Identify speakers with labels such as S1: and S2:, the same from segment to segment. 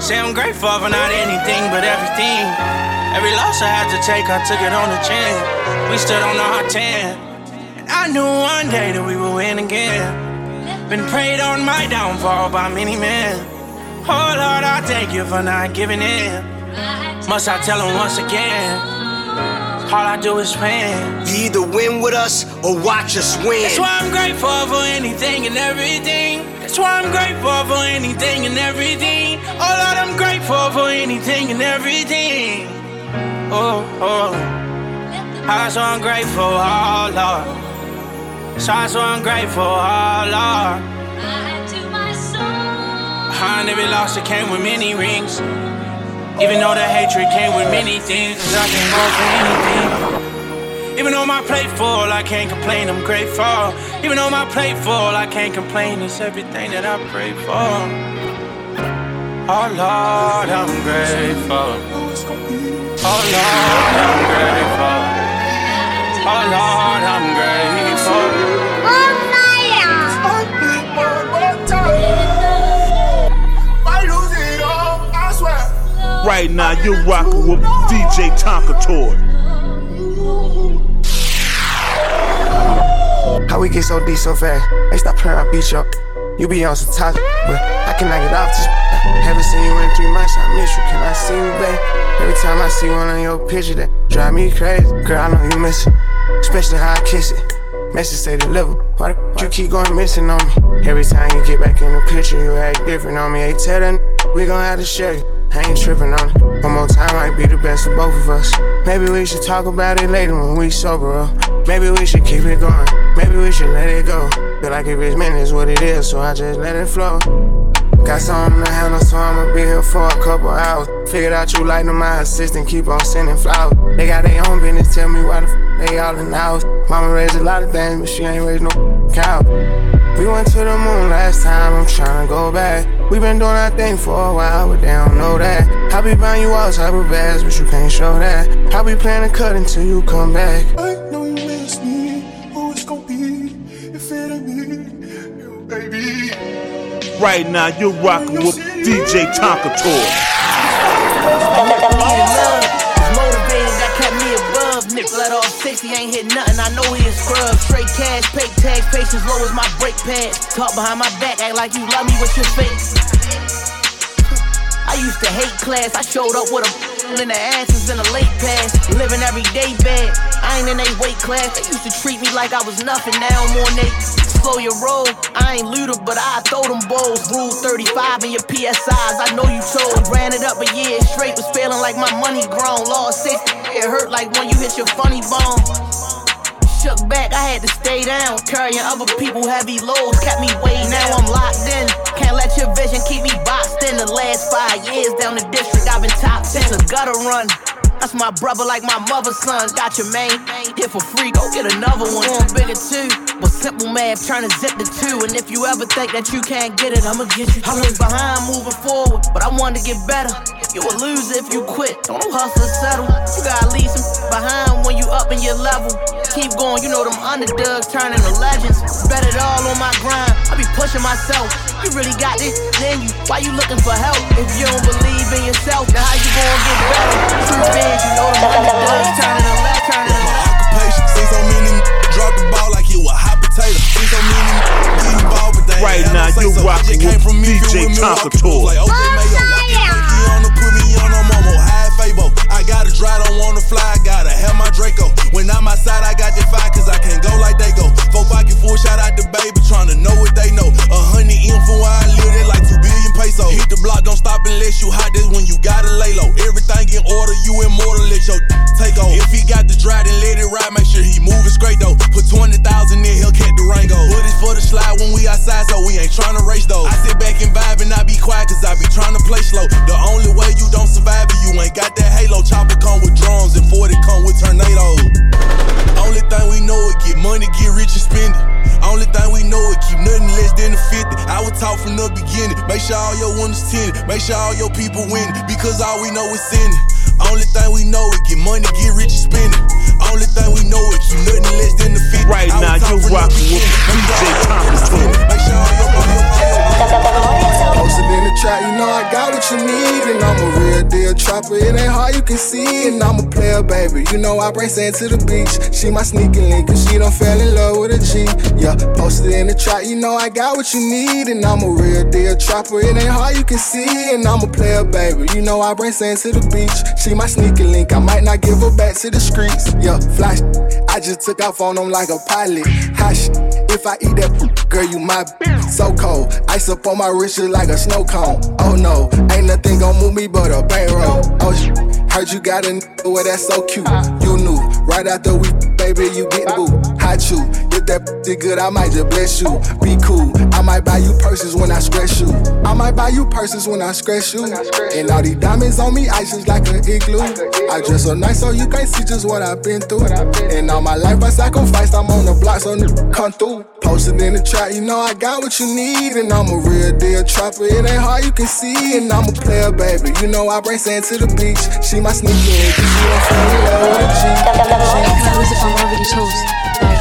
S1: Say I'm grateful for not anything but everything. Every loss I had to take, I took it on the chin. We stood on our 10. And I knew one day that we would win again. Been prayed on my downfall by many men. Oh Lord, I thank you for not giving in. Must I tell him once again? All I do is win.
S2: You either win with us or watch us win.
S1: That's why I'm grateful for anything and everything. That's why I'm grateful for anything and everything. Oh Lord, I'm grateful for anything and everything. Oh, oh. I'm so ungrateful, oh Lord. So I'm so ungrateful, oh Lord. I had Behind every loss, it came with many rings. Even though the hatred came with many things, I can go for anything. Even though my plate full, I can't complain, I'm grateful. Even though my plate full, I can't complain, it's everything that I pray for. Oh Lord, I'm grateful. Oh Lord, I'm grateful. Oh Lord, I'm grateful.
S3: Right now, you're rocking with DJ Tonka Toy.
S4: How we get so deep so fast? Hey, stop playing, I beat you up. You be on some toxic, but I cannot get off this. Haven't seen you in three months, I miss you. Can I see you, babe? Every time I see one on your picture, that drive me crazy. Girl, I know you miss it, especially how I kiss it. Message say deliver. Why the f- you keep going missing on me? Every time you get back in the picture, you act different on me. Hey, tell that we gon' have to share you. I ain't tripping on it. One more time might be the best for both of us. Maybe we should talk about it later when we sober up. Maybe we should keep it going. Maybe we should let it go. Feel like if it's meant, it's what it is, so I just let it flow. Got something to handle, so I'ma be here for a couple hours. Figured out you like to my assistant, keep on sending flowers. They got their own business, tell me why the f they all in the house. Mama raised a lot of things, but she ain't raised no cow. We went to the moon last time, I'm tryna go back. We been doing our thing for a while, but they don't know that. I be buying you all type of bags, but you can't show that. I be planning to cut until you come back.
S5: I know you miss me. Who it's gonna be if it ain't me, you baby?
S3: Right now, you're rocking with DJ Tonka Toy.
S6: 60, ain't hit nothing. I know he a scrub. Straight cash, pay tax, patience low as my brake pad. Talk behind my back, act like you love me with your face. I used to hate class. I showed up with a in the asses and a late pass. Living every day bad. I ain't in a weight class. They used to treat me like I was nothing. Now I'm on they slow your roll. I ain't looter, but I throw them bowls. Rule 35 in your PSIs. I know you told. Ran it up a year straight. Was feeling like my money grown. Lost 60. It hurt like when you hit your funny bone. Shook back, I had to stay down. Carrying other people heavy loads kept me way now. I'm locked in. Can't let your vision keep me boxed in. The last five years down the district, I've been top 10. A gutter run. That's my brother, like my mother's son. Got your main here for free, go get another one. Going bigger too. But simple man, trying to zip the two. And if you ever think that you can't get it, I'ma get you. I was behind moving forward, but I wanted to get better. You a loser if you quit. Don't hustle settle. You gotta leave some behind when you up in your level. Keep going, you know them underdogs turning to legends. Bet it all on my grind. I be pushing myself. You really got this in you. Why you looking for help? If you don't believe in yourself, then how you gonna get better? Truth is, you know them underdogs turning to left, turning to left.
S7: occupation. See so many drop the ball like it was hot potato. See so many getting ball, but they
S3: Right now, you
S7: so.
S3: rocking with
S7: from me,
S3: DJ
S7: with
S3: Tonka Toy.
S7: Like OJ Mayo, walking He on the put me on, I'm on more high favo. Dry, don't wanna fly, gotta have my Draco. When I'm outside, I got that fire, cause I can't go like they go. Four pocket full, shout out the baby, tryna know what they know. A hundred M from where I live, they like two billion pesos. Hit the block, don't stop unless you hot, that's when you gotta lay low. Everything in order, you immortal, let your take over. If he got the drive, then let it ride, make sure he moving straight though. Put 20,000 in, he'll catch the Rango. Put it for the slide when we outside, so we ain't tryna race though. I sit back and vibe and I be quiet, cause I be tryna play slow. The only way you don't survive it, you ain't got that halo. Chopper come with drums and 40 come with tornadoes. Only thing we know is get money, get rich and spend it. Only we know is keep nothing less than the 50. I was taught from the beginning. Make sure all your windows tinted. Make sure all your people win. Because all we know is sinning. Only thing we know is get money, get rich and spend it. Only thing we know is keep nothing less than the 50.
S3: Right
S7: I was
S3: now,
S7: taught
S3: Posted
S7: in the
S3: trap, you
S7: know I
S3: got
S7: what you need.
S3: And
S7: I'm a
S3: real
S7: deal trapper, it ain't hard, you
S8: can see. And I'm a player, baby, you know I bring sand to the beach. She my sneaky link, cause she done fell in love with a G. Yeah, posted in the trap, you know I got what you need. And I'm a real deal trapper, it ain't hard, you can see. And I'm a player, baby, you know I bring sand to the beach. She my sneaky link, I might not give her back to the streets. Yeah, flash, I just took off on them like a pilot. Hot if I eat that girl, you my so cold. Ice up on my wrist like a snow cone. Oh no, ain't nothing gon' move me but a bankroll. Oh sh- heard you got a n- where that's so cute. You knew right after we, baby, you get boo. Hot you, that p- good, I might just bless you. Be cool, I might buy you purses when I scratch you. I might buy you purses when I scratch you. And all these diamonds on me, ice just like an igloo. I dress so nice so you can't see just what I've been through. And all my life I sacrificed, I'm on the block so come through. Posted in the trap, you know I got what you need. And I'm a real deal trapper, it ain't hard, you can see. And I'm a player, baby. You know I bring sand to the beach. She my sneaky link, cause don't fell in love
S9: I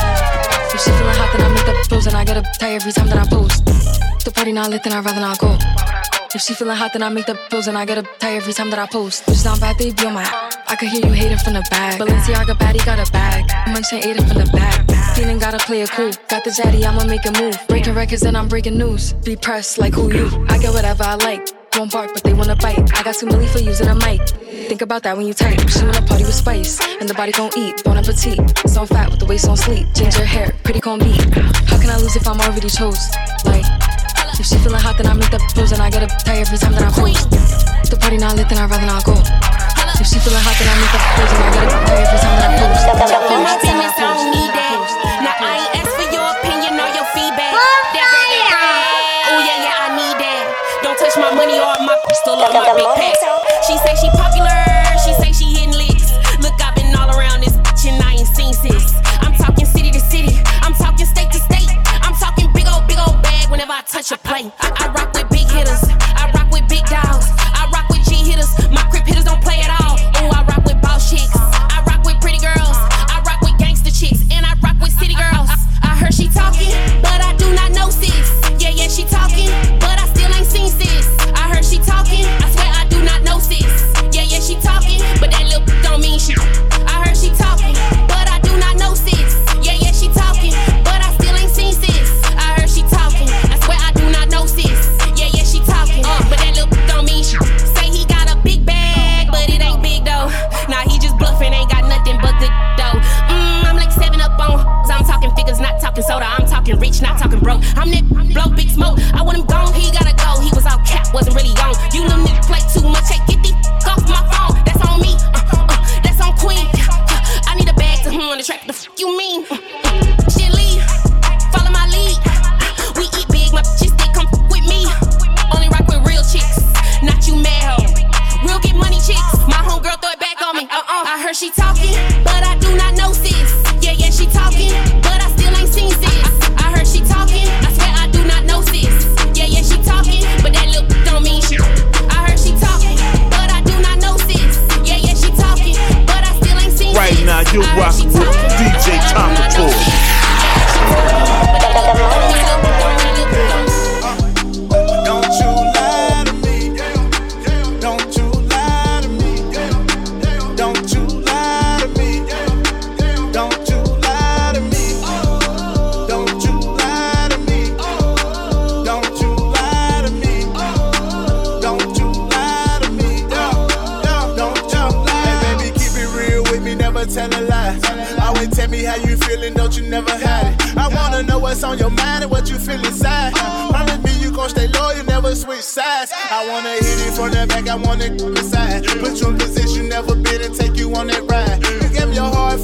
S9: if she feeling hot, then I make the pose and I get a tie every time that I post. The party not lit, then I'd rather not go. If she feeling hot, then I make the pose and I get a tie every time that I post. Bitch, not bad, they be on my. I could hear you hating from the back. Balenciaga baddie got a bag. Munching ate it from the back. Feeling gotta play it cool. Got the zaddy, I'ma make a move. Breaking records and I'm breaking news. Be pressed like who you. I get whatever I like. Won't bark, but they wanna bite. I got too many for using a mic. Think about that when you type. She wanna party with spice, and the body gon' eat. Bon appetit. So fat with the waist on sleep. Ginger hair, pretty con beat. How can I lose if I'm already chose? Like, if she feeling hot, then I make the pose, and I get a tie every time that I post. The party not lit, then I'd rather not go. If she feeling hot, then I make the pose, and I get a tie every time that I post.
S10: Money or my pistol or my big pack. She say she popular,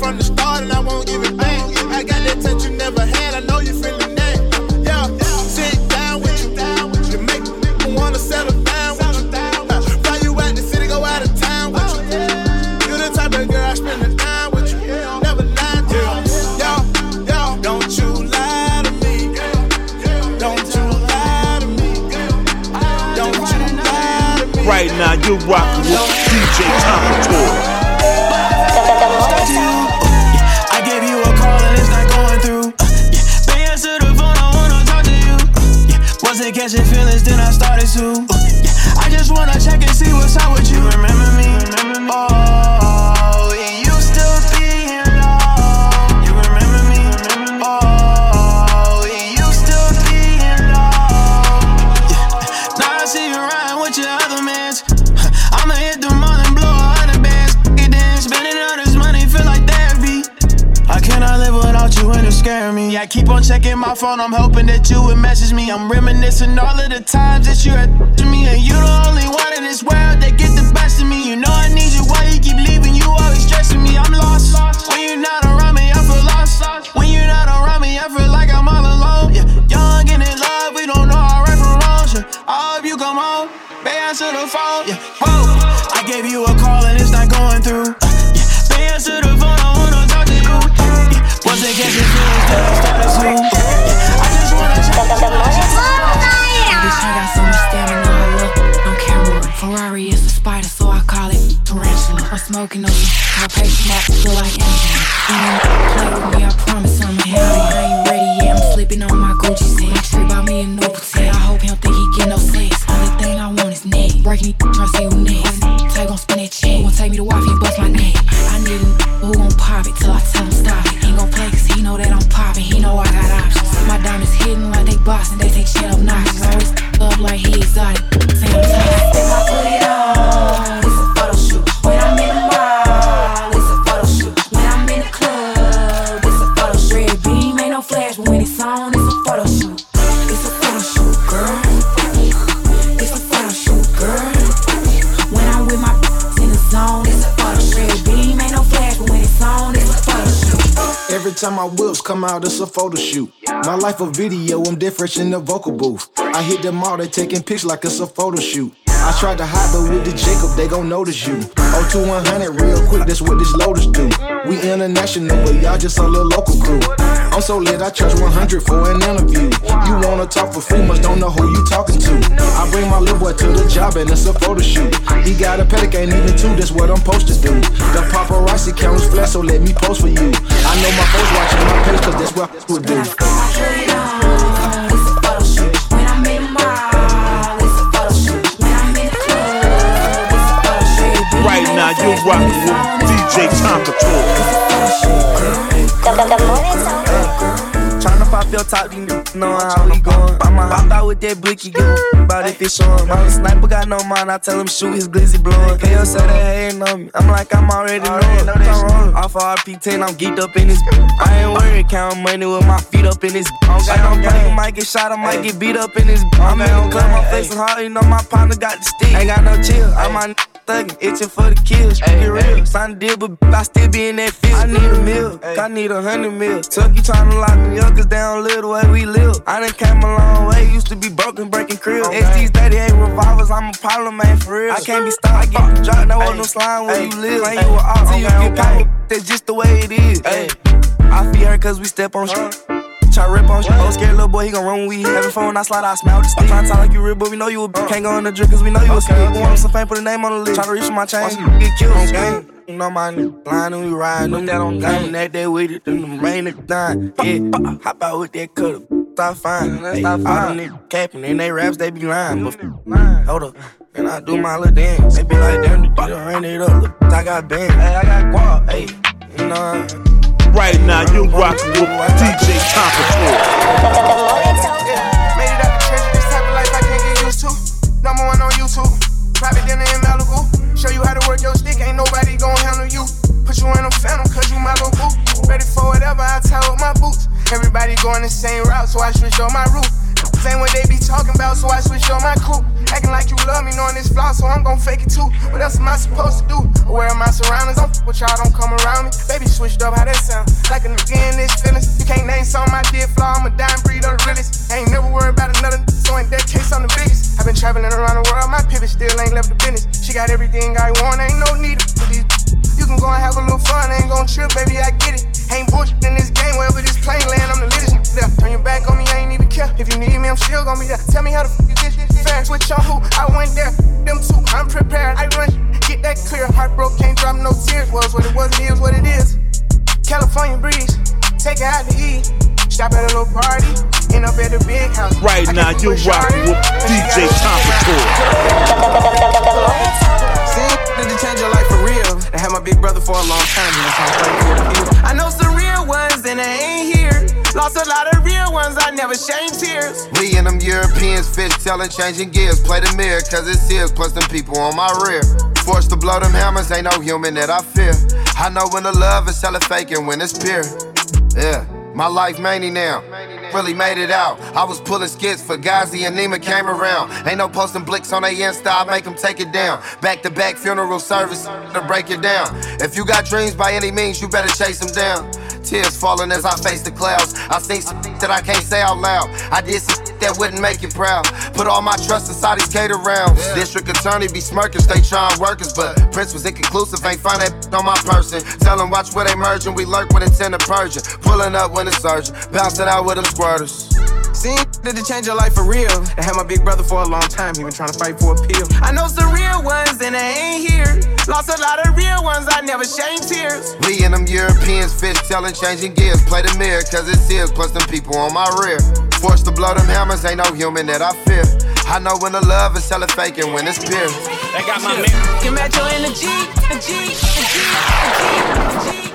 S11: from the start checking my phone, I'm hoping that you would message me. I'm reminiscing all of the times that you had to me, and you the only one in this world that get the best of me. You know I need you, why you keep leaving? You always stressing me. I'm lost when you're not around me. I feel lost when you're not around me. I feel like
S12: smoking on like Angela. You don't play with me, I promise
S8: out, it's a photo shoot. My life a video, I'm different in the vocal booth. I hit them all, they taking pics like it's a photo shoot. I tried to hide, but with the Jacob, they gon' notice you. Oh, to 100 real quick, that's what this Lotus do. We international, but y'all just a little local crew. I'm so lit, I charge 100 for an interview. You wanna talk for free, much don't know who you talking to. I bring my little boy to the job, and it's a photo shoot. He got a pedic, ain't even two, that's what I'm supposed to do. The paparazzi counts flat, so let me post for you. I know my folks watching my page, cause that's what I would do.
S3: Right now, you're rocking with DJ Tonka
S13: Tryna pop your top, these niggas know how we going. Pop my hop out with that blicky, give a about if it's showing. My sniper got no mind, I tell him shoot his glizzy blowing. KO say they hating on me, I'm like, I'm already knowing. I'm. Off of RP10, I'm geeked up in this. I ain't worried, counting money with my feet up in this. I don't I might get shot, I might get beat up in this. I'm in the club, my face is hard, you know my partner got the stick. Ain't got no chill, I'm my thuggin', itching for the kills. Get real, sign a deal, but I still be in that field. I need a meal, I need a hundred mil. Tuck you tryna lock me up, cause they don't live the way we live. I done came a long way, used to be broken, breaking crib. SD's 38 revolvers, I'm a problem man for real. I can't be stopped, I get the drop, no one no slime where you live. Claim you a op, till you get paid, that's just the way it is. Ay. I feel her cause we step on shit. Try rip on shit. Oh, scared little boy, he gon' run when we having fun. When I slide, I smell the stick. I'm tryna talk like you real, but we know you a bitch. Can't go in the drink cause we know you a snake. Okay. Want some fame, put a name on the list. Try to reach for my chain, get killed on game. You know my nigga blind when we ride. Them that on game, mm. that day with it. Them them rain niggas dying. Yeah, hop out with that cutter. Stop fine. Hey, all them niggas capping and they raps, they be lying. But hold up. And I do my little dance. They be like, damn, you done ran it up. Look, I got band. Hey, I got guap. Hey, you know.
S3: Right now, you're rocking with DJ
S14: to. Number one on YouTube, private dinner in Malibu. Show you how to work your stick, ain't nobody gon' handle you. Put you in a phantom, cause you my little boo. Ready for whatever, I tie up my boots. Everybody going the same route, so I switch on my route. Same what they be talking about, so I switch on my crew. Acting like you love me, knowing this flaw, so I'm gon' fake it too. What else am I supposed to do? Aware of my surroundings, I'm f- with y'all, don't come around me. Baby, switched up, how that sound? Like a nigga in this feelings. You can't name something I did flaw, I'm a dime breed of the realest. Ain't never worried about another, so in that case, I'm the biggest. I've been traveling around the world, my pivot still ain't left the business. She got everything I want, ain't no need for these. You can go and have a little fun, ain't gon' trip, baby, I get it. Ain't bullshit in this game, wherever this plane land, I'm the latest nigga there. Turn your back on me, I ain't even care. If you need me, I'm still gon' be there. Tell me how the f you get this fair. Switch on who, I went there. Them two, I'm prepared. I run, get that clear. Heartbroken, can't drop no tears. Was what it was, it is what it is. California breeze, take it out to eat. Stop at a little party, end up at the big house.
S3: Right now, you're rocking with DJ Tonka Toy.
S14: See, did it change your life for real? I had my big brother for a long time, and I'm I know some real ones, and they ain't here. Lost a lot of real ones, I never shed tears.
S15: We and them Europeans, fish telling, changing gears. Play the mirror, cause it's his, plus them people on my rear. Forced to blow them hammers, ain't no human that I fear. I know when the love is selling fake and when it's pure. Yeah, my life many now. Really made it out. I was pulling skits for Gazi and Nima came around. Ain't no posting blicks on they Insta, I make them take it down. Back to back funeral service to break it down. If you got dreams by any means, you better chase them down. Tears falling as I face the clouds. I seen some that I can't say out loud. I did some that wouldn't make you proud. Put all my trust inside these cater rounds. Yeah. District attorney be smirking, stay trying workers, but Prince was inconclusive, ain't find that on my person. Tell them watch where they merging, we lurk with intent of purging. Pulling up when it's urgent, bouncing out with them squirters.
S14: Seen did it change your life for real. I had my big brother for a long time, he been trying to fight for a pill. I know some real ones and they ain't here. Lost a lot of real ones, I never shed tears.
S15: We and them Europeans, fish telling, changing gears. Play the mirror, cause it's his, plus them people on my rear. Forced to blow them hammers, ain't no human that I fear. I know when the love is selling fake and when it's pure.
S16: They got my
S14: man. Can match your energy, energy, energy, energy.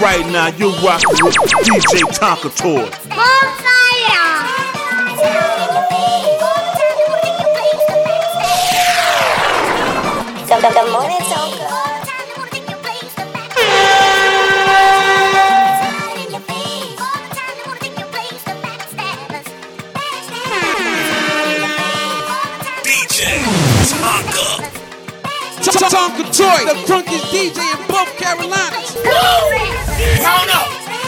S3: Right now, you're rocking with DJ Tonka Toy.
S17: The morning so good.
S18: DJ Tonka. Tonka Toy, the drunkest DJ in both Carolinas.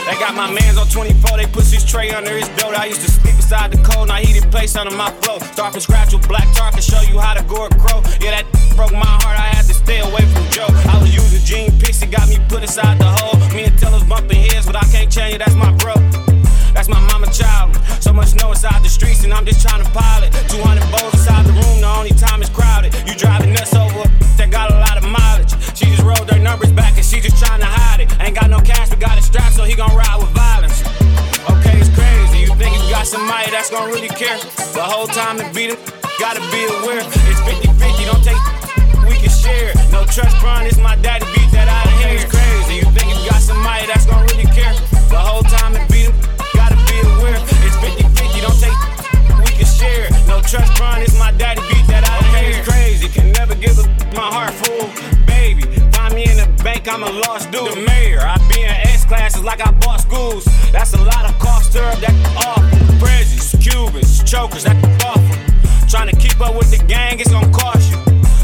S16: They got my mans on 24, they pussies tray under his door. I used to sleep beside the cold, now heated place under my flow. Start from scratch with black tar can show you how to gore a crow. Yeah, that broke my heart, I had to stay away from Joe. I was using Gene Pixie, got me put inside the hole. Me and Tellers bumping heads, but I can't change it, that's my bro. That's my mama child. So much snow inside the streets, and I'm just trying to pilot. 200 bowls inside the room, the only time it's crowded. You driving us over that got a lot of mileage. She just rolled her numbers back, and she just trying to hide it. Ain't got no cash, but got a strap, so he gon' ride with violence. Okay, it's crazy. You think you got somebody that's gon' really care? The whole time to beat him, gotta be aware. It's 50 50, don't take we can share. No trust fund, it's my daddy beat that out of here. It's crazy. You think you got somebody that's gon' really care? The whole time to beat him, aware. It's 50 50, don't take we can share. No trust fund, it's my daddy beat that out of oh, here. It's crazy, can never give a my heart full. Baby, find me in the bank, I'm a lost dude. The mayor, I be in S classes like I bought schools. That's a lot of cost, up that awful. Prezzies, Cubans, chokers, that awful. Trying to keep up with the gang, it's gonna cost you.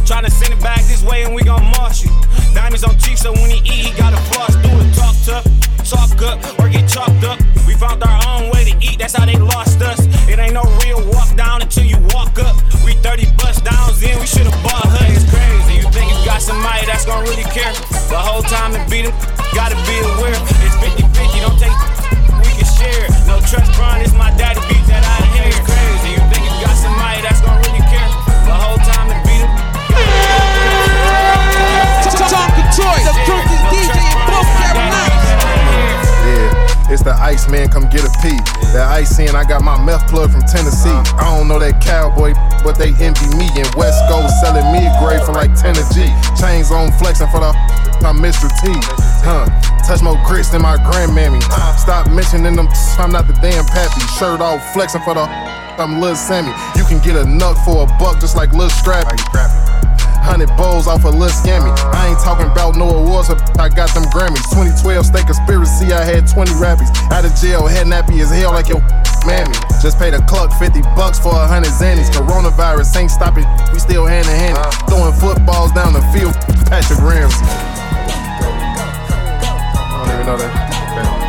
S16: Trying to send it back this way and we gon' marsh you. Diamonds on cheek, so when he eat, he gotta floss. Do it, talk tough, talk up, or get chalked up. We found our own way to eat, that's how they lost us. It ain't no real walk down until you walk up. We 30 bust downs in, we should've bought her. It's crazy. You think you got somebody that's gonna really care? The whole time to beat him, gotta be aware. It's 50 50, don't take, we can share. No trust fund, it's my daddy beat that out of here. The
S19: Ice Man, come get a pee. That ice in, I got my meth plug from Tennessee. I don't know that cowboy, but they envy me. And West Coast selling me a grade for like 10 a G. Chains on flexing for the I'm Mr. T. Huh. Touch more grits than my grandmammy. Stop mentioning them, I'm not the damn pappy. Shirt off, flexing for the I'm Lil Sammy. You can get a nut for a buck just like Lil Strappy. Hundred bowls off a Lil Scammy. I ain't talking about no awards, but I got them Grammys. 2012 state conspiracy, I had 20 rappies. Out of jail, head nappy as hell like your mammy. Just paid a cluck 50 bucks for a hundred zannies. Coronavirus ain't stopping, we still hand in hand. Uh. Throwing footballs down the field, Patrick Ramsey. I don't even know that. Okay.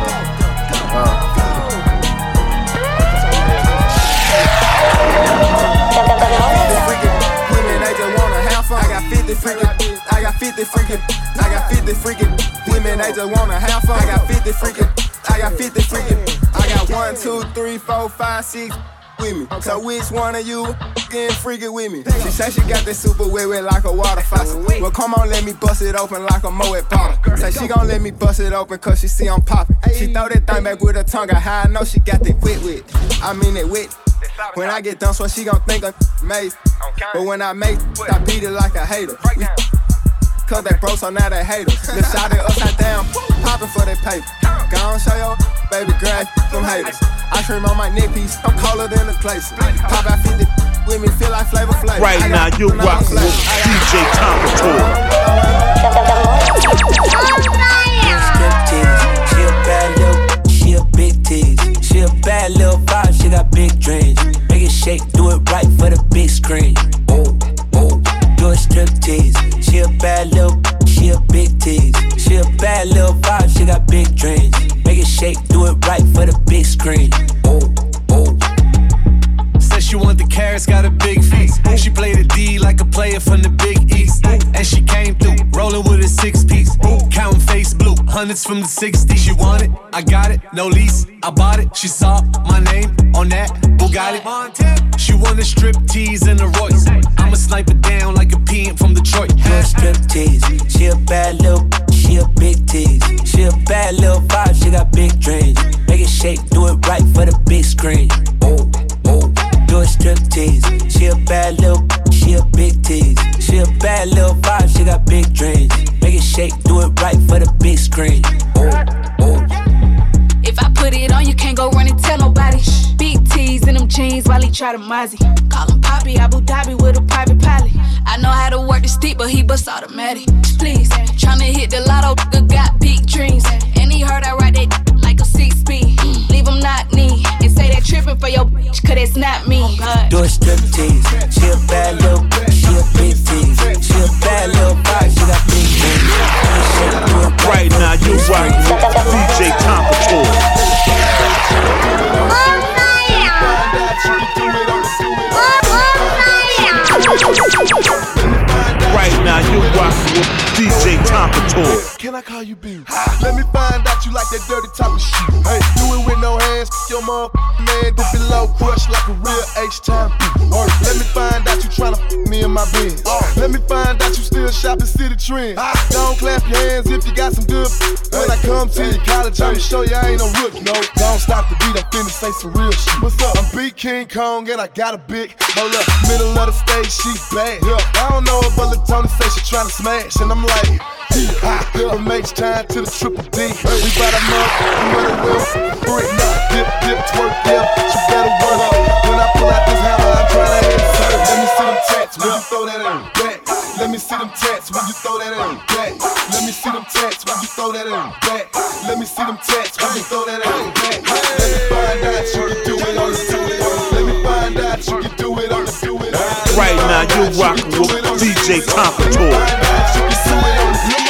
S14: 50 freaking, I got 50 freaking, I got 50 freaking women, they just wanna have fun. I got 50 freaking, I got 50 freaking, I got one, two, three, four, five, six with me. So which one of you getting freaky with me? She say she got this super wet wet like a water faucet. Well, come on, let me bust it open like a Moet Potter. Say she gon' let me bust it open cause she see I'm popping.
S8: She throw that thing back with her tongue out high. I know she got that wit wit. I mean it wit. When I get done, so she gon' think I'm made. But when I make, I beat it like a hater. We Cause they bro, so now they hate us. Let's shot it upside down, poppin' for that paper. Go on, show your baby girl, them haters. I trim on my neck piece, I'm colder than the place. Pop out 50 with me, feel like flavor flavor.
S3: Right now, you're rocking with DJ Tonka
S17: She a bad little, she a big tease. She a bad little vibe, she got big dreams. Make it shake, do it right for the big screen. Oh, oh, do a strip tease. She a bad little, she a big tease. She a bad little vibe, she got big dreams. Make it shake, do it right for the big screen. Oh,
S20: she want the carrots, got a big feast. She played a D like a player from the Big East. And she came through, rolling with a six piece. Counting face blue, hundreds from the 60s. She want it, I got it, no lease. I bought it, she saw my name on that Bugatti. She want a strip tease and a Royce. I'ma snipe it down like a PM from Detroit.
S17: Strip tease. She a bad little, she a big tease. She a bad little vibe, she got big dreams. Make it shake, do it right for the big screen. Strip tease. She a bad little, she a big tease. She a bad little vibe, she got big dreams. Make it shake, do it right for the big screen. Oh, oh.
S21: If I put it on, you can't go run and tell nobody. Big T's in them jeans while he try to mozzie. Call him Poppy, Abu Dhabi with a private pilot. I know how to work the stick, but he bust automatic. Please, tryna hit the lotto, it's not me.
S17: Do a strip tease. She a bad
S7: to your I'ma show you I ain't no rookie. No, don't stop the beat, I'm finna say some real shit. What's up? I'm big King Kong and I got a big. Hold up, middle of the stage, she bad. I don't know her, but Lil Tony say she tryna smash, and I'm like. Ha, from H-Town to the triple D. We bout a month, money well, brick, dip, dip, twerk, dip. You better work up. When I pull out this hammer, I'm tryna hit it. Let me see them tats when you throw that in. Let me see them tats when you throw that in back. Let me see them tats when you throw that in back. Let me see them tats when you throw that in back. Let me find out you can do it on the do it. Let me find out you can do it on the do it.
S3: Right now, you're rocking with DJ Tonka
S7: Lil' mama a freak.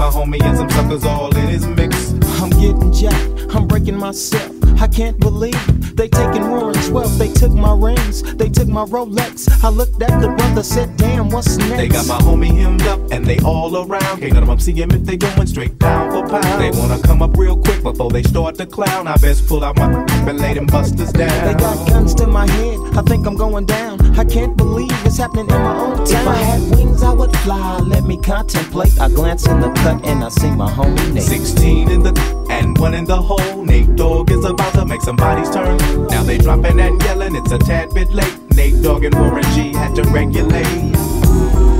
S22: my homie and some suckers all in his mix.
S23: I'm getting jacked, I'm breaking myself. I can't believe they taking Warren's wealth. They took my rings, they took my Rolex. I looked at the brother, said, damn, what's next?
S22: They got my homie hemmed up and they all around. Can't none of them see him if they going straight down for pound. They wanna come up real quick before they start to clown. I best pull out my and lay them busters down.
S23: They got guns to my head, I think I'm going down. I can't believe it's happening in my own town. If I had wings, I would fly. Let me contemplate. I glance in the cut and I see my homie Nate.
S22: 16 in the and one in the hole. Nate Dogg is about to make some bodies turn. Now they dropping and yelling, it's a tad bit late. Nate Dogg and Warren G had to regulate.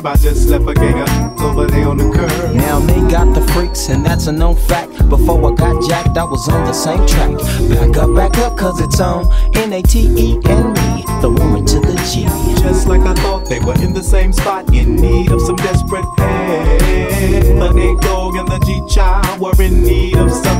S22: And. I just left a gang of over there on the curb.
S23: Now they got the freaks, and that's a known fact. Before I got jacked, I was on the same track. Back up, back up, cause it's on N A T E N me, the Warren to the G.
S22: Just like I thought they were in the same spot, in need of some desperate help. The Nate Dogg and the G Child were in need of something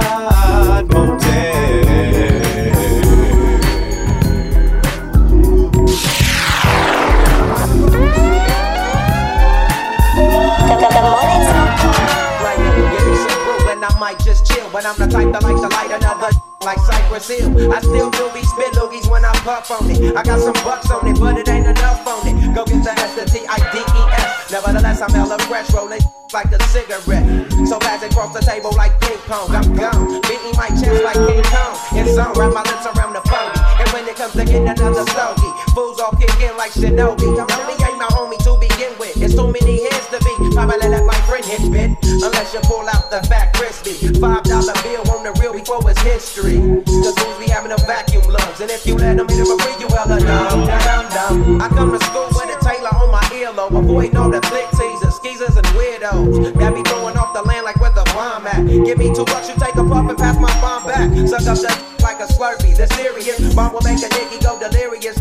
S6: the that like to light another like Cypress Hill. I still do be spit loogies when I puff on it. I got some bucks on it, but it ain't enough on it. Go get the S, the T, I, D, E, S. Nevertheless, I'm hella fresh, rolling like a cigarette. So fast across the table like ping pong. I'm gone, beating my chest like King Kong. It's on, wrap my lips around the phony. And when it comes to getting another stogie, fools all kick in like Shinobi. Homie ain't my homie to begin with. It's too many heads to be. Probably let my friend hit bit. Unless you pull out the fat crispy. Five dollar bill on the real before it's history. Cause fools be having them vacuum lungs. And if you let them it for free, you hella dumb. I come to school with a Taylor on my earlobe. Avoiding all the flick teasers, skeezers, and weirdos. That be throwing off the land like where the bomb at. Give me two bucks, you take a puff and pass my bomb back. Suck up the like a slurpee. The serious bomb will make a nigga go delirious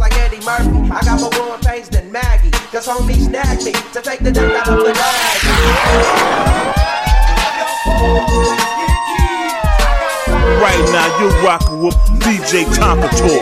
S6: Murphy. I got more growing pains than Maggie. Cause homies snagged me to take the dirt out of the bag.
S3: Right now, you're rocking with DJ Tonka Toy.